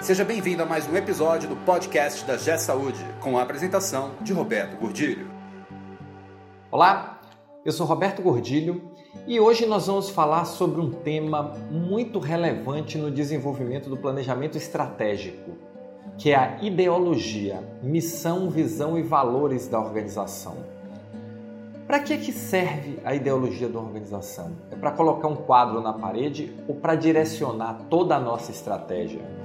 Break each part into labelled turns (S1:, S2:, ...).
S1: Seja bem-vindo a mais um episódio do podcast da G Saúde, com a apresentação de Roberto Gordilho.
S2: Olá, eu sou Roberto Gordilho e hoje nós vamos falar sobre um tema muito relevante no desenvolvimento do planejamento estratégico, que é a ideologia, missão, visão e valores da organização. Para que, que serve a ideologia da organização? É para colocar um quadro na parede ou para direcionar toda a nossa estratégia?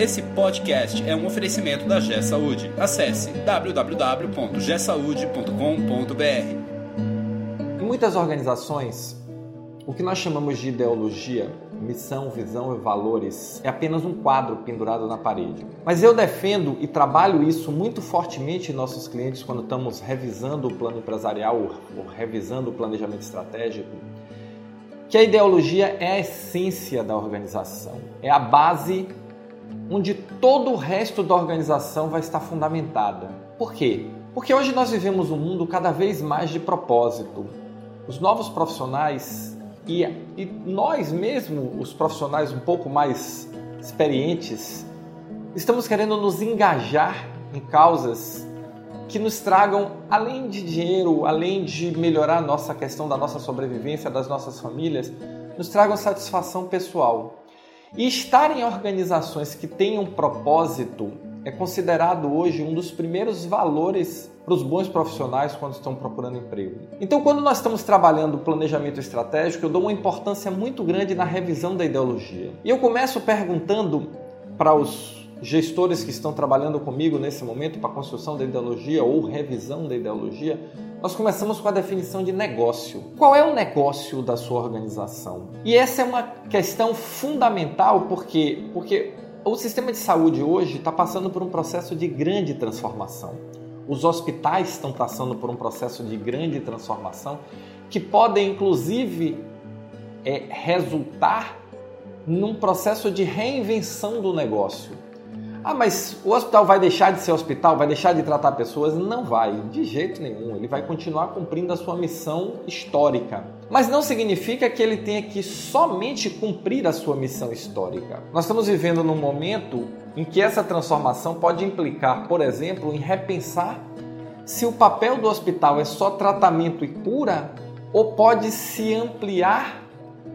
S1: Esse podcast é um oferecimento da G Saúde. Acesse www.gsaude.com.br.
S2: Em muitas organizações, o que nós chamamos de ideologia, missão, visão e valores é apenas um quadro pendurado na parede. Mas eu defendo e trabalho isso muito fortemente em nossos clientes quando estamos revisando o plano empresarial ou revisando o planejamento estratégico, que a ideologia é a essência da organização, é a base onde todo o resto da organização vai estar fundamentada. Por quê? Porque hoje nós vivemos um mundo cada vez mais de propósito. Os novos profissionais e, e nós mesmos, os profissionais um pouco mais experientes, estamos querendo nos engajar em causas que nos tragam, além de dinheiro, além de melhorar a nossa questão da nossa sobrevivência, das nossas famílias, nos tragam satisfação pessoal. E estar em organizações que tenham propósito é considerado hoje um dos primeiros valores para os bons profissionais quando estão procurando emprego. Então, quando nós estamos trabalhando planejamento estratégico, eu dou uma importância muito grande na revisão da ideologia. E eu começo perguntando para os gestores que estão trabalhando comigo nesse momento para a construção da ideologia ou revisão da ideologia, nós começamos com a definição de negócio. Qual é o negócio da sua organização? E essa é uma questão fundamental porque, porque o sistema de saúde hoje está passando por um processo de grande transformação. Os hospitais estão passando por um processo de grande transformação que podem, inclusive, é, resultar num processo de reinvenção do negócio. Ah, mas o hospital vai deixar de ser hospital, vai deixar de tratar pessoas? Não vai, de jeito nenhum. Ele vai continuar cumprindo a sua missão histórica. Mas não significa que ele tenha que somente cumprir a sua missão histórica. Nós estamos vivendo num momento em que essa transformação pode implicar, por exemplo, em repensar se o papel do hospital é só tratamento e cura ou pode se ampliar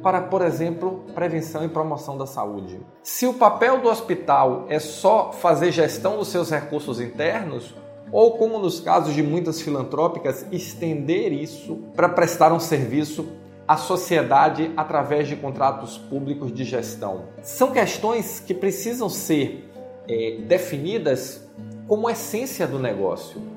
S2: para, por exemplo, prevenção e promoção da saúde. Se o papel do hospital é só fazer gestão dos seus recursos internos, ou como nos casos de muitas filantrópicas, estender isso para prestar um serviço à sociedade através de contratos públicos de gestão. São questões que precisam ser é, definidas como essência do negócio.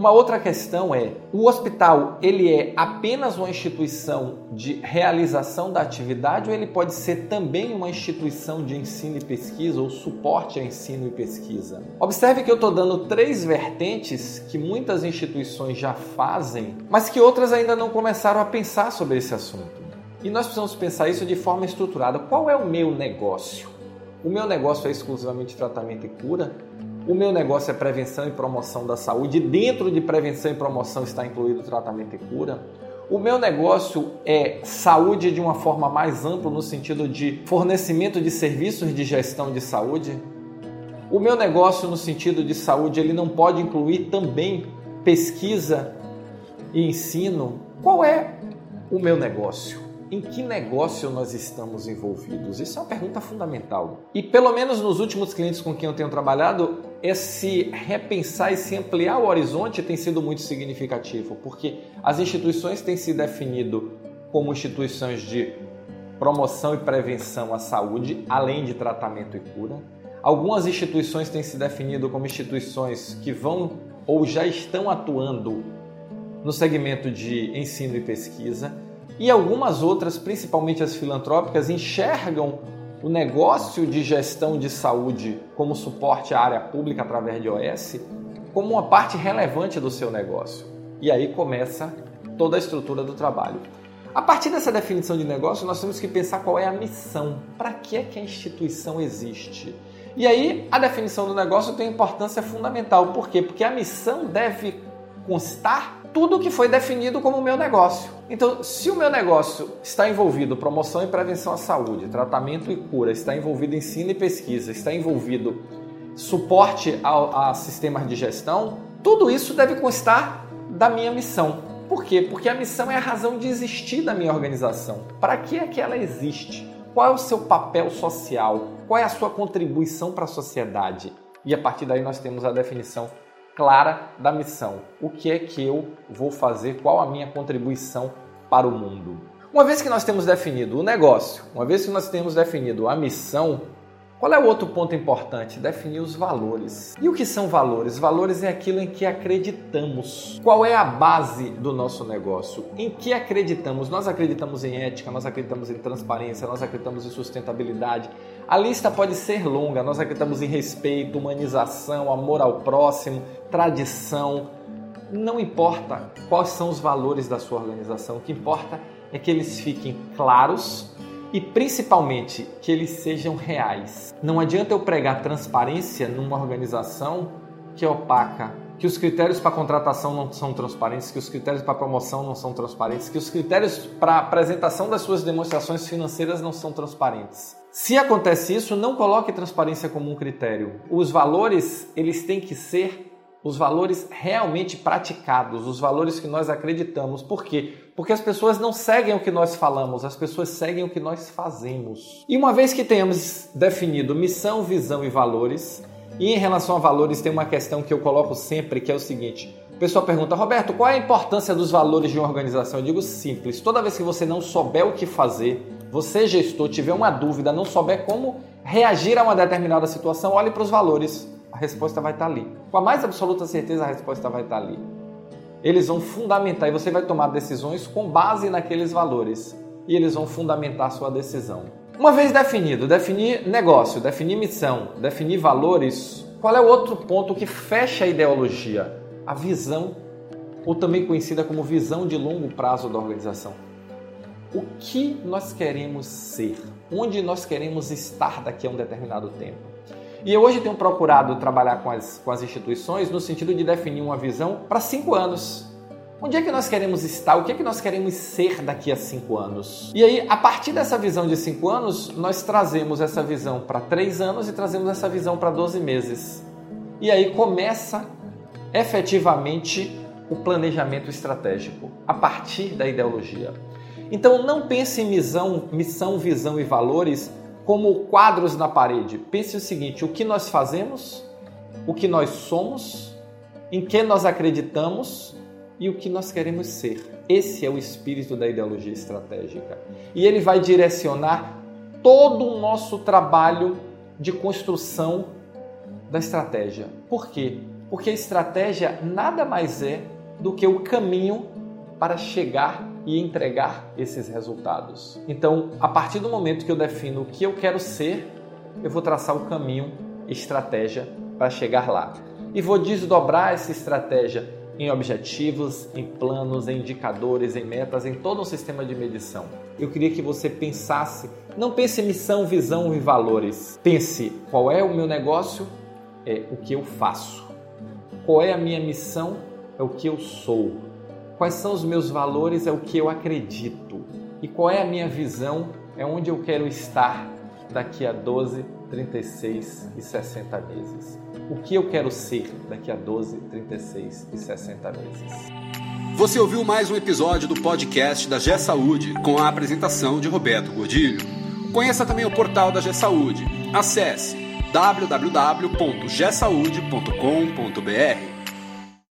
S2: Uma outra questão é, o hospital, ele é apenas uma instituição de realização da atividade ou ele pode ser também uma instituição de ensino e pesquisa ou suporte a ensino e pesquisa? Observe que eu estou dando três vertentes que muitas instituições já fazem, mas que outras ainda não começaram a pensar sobre esse assunto. E nós precisamos pensar isso de forma estruturada. Qual é o meu negócio? O meu negócio é exclusivamente tratamento e cura? O meu negócio é prevenção e promoção da saúde. Dentro de prevenção e promoção está incluído tratamento e cura. O meu negócio é saúde de uma forma mais ampla, no sentido de fornecimento de serviços de gestão de saúde. O meu negócio, no sentido de saúde, ele não pode incluir também pesquisa e ensino. Qual é o meu negócio? em que negócio nós estamos envolvidos? Isso é uma pergunta fundamental. E pelo menos nos últimos clientes com quem eu tenho trabalhado, esse repensar e se ampliar o horizonte tem sido muito significativo, porque as instituições têm se definido como instituições de promoção e prevenção à saúde, além de tratamento e cura. Algumas instituições têm se definido como instituições que vão ou já estão atuando no segmento de ensino e pesquisa e algumas outras, principalmente as filantrópicas, enxergam o negócio de gestão de saúde como suporte à área pública através de OS como uma parte relevante do seu negócio. E aí começa toda a estrutura do trabalho. A partir dessa definição de negócio, nós temos que pensar qual é a missão, para que é que a instituição existe. E aí a definição do negócio tem importância fundamental. Por quê? Porque a missão deve constar tudo que foi definido como meu negócio. Então, se o meu negócio está envolvido promoção e prevenção à saúde, tratamento e cura, está envolvido ensino e pesquisa, está envolvido suporte a, a sistemas de gestão, tudo isso deve constar da minha missão. Por quê? Porque a missão é a razão de existir da minha organização. Para que é que ela existe? Qual é o seu papel social? Qual é a sua contribuição para a sociedade? E a partir daí nós temos a definição clara da missão. O que é que eu vou fazer? Qual a minha contribuição para o mundo? Uma vez que nós temos definido o negócio, uma vez que nós temos definido a missão, qual é o outro ponto importante? Definir os valores. E o que são valores? Valores é aquilo em que acreditamos. Qual é a base do nosso negócio? Em que acreditamos? Nós acreditamos em ética, nós acreditamos em transparência, nós acreditamos em sustentabilidade. A lista pode ser longa, nós acreditamos em respeito, humanização, amor ao próximo, tradição. Não importa quais são os valores da sua organização, o que importa é que eles fiquem claros e principalmente que eles sejam reais. Não adianta eu pregar transparência numa organização que é opaca, que os critérios para contratação não são transparentes, que os critérios para promoção não são transparentes, que os critérios para apresentação das suas demonstrações financeiras não são transparentes. Se acontece isso, não coloque transparência como um critério. Os valores, eles têm que ser os valores realmente praticados, os valores que nós acreditamos. Por quê? Porque as pessoas não seguem o que nós falamos, as pessoas seguem o que nós fazemos. E uma vez que tenhamos definido missão, visão e valores, e em relação a valores tem uma questão que eu coloco sempre, que é o seguinte: o pessoal pergunta, Roberto, qual é a importância dos valores de uma organização? Eu digo simples: toda vez que você não souber o que fazer, você gestor tiver uma dúvida, não souber como reagir a uma determinada situação, olhe para os valores a resposta vai estar ali. Com a mais absoluta certeza, a resposta vai estar ali. Eles vão fundamentar e você vai tomar decisões com base naqueles valores e eles vão fundamentar sua decisão. Uma vez definido, definir negócio, definir missão, definir valores, qual é o outro ponto que fecha a ideologia? A visão, ou também conhecida como visão de longo prazo da organização. O que nós queremos ser? Onde nós queremos estar daqui a um determinado tempo? E eu hoje tenho procurado trabalhar com as, com as instituições no sentido de definir uma visão para cinco anos. Onde é que nós queremos estar? O que é que nós queremos ser daqui a cinco anos? E aí, a partir dessa visão de cinco anos, nós trazemos essa visão para três anos e trazemos essa visão para 12 meses. E aí começa efetivamente o planejamento estratégico a partir da ideologia. Então, não pense em missão, missão, visão e valores como quadros na parede. Pense o seguinte: o que nós fazemos, o que nós somos, em que nós acreditamos e o que nós queremos ser. Esse é o espírito da ideologia estratégica. E ele vai direcionar todo o nosso trabalho de construção da estratégia. Por quê? Porque a estratégia nada mais é do que o caminho para chegar e entregar esses resultados. Então, a partir do momento que eu defino o que eu quero ser, eu vou traçar o caminho, estratégia para chegar lá. E vou desdobrar essa estratégia em objetivos, em planos, em indicadores, em metas, em todo um sistema de medição. Eu queria que você pensasse, não pense em missão, visão e valores. Pense qual é o meu negócio, é o que eu faço. Qual é a minha missão, é o que eu sou quais são os meus valores, é o que eu acredito. E qual é a minha visão, é onde eu quero estar daqui a 12, 36 e 60 meses. O que eu quero ser daqui a 12, 36 e 60 meses.
S1: Você ouviu mais um episódio do podcast da G Saúde com a apresentação de Roberto Gordilho. Conheça também o portal da G Saúde. Acesse www.gsaude.com.br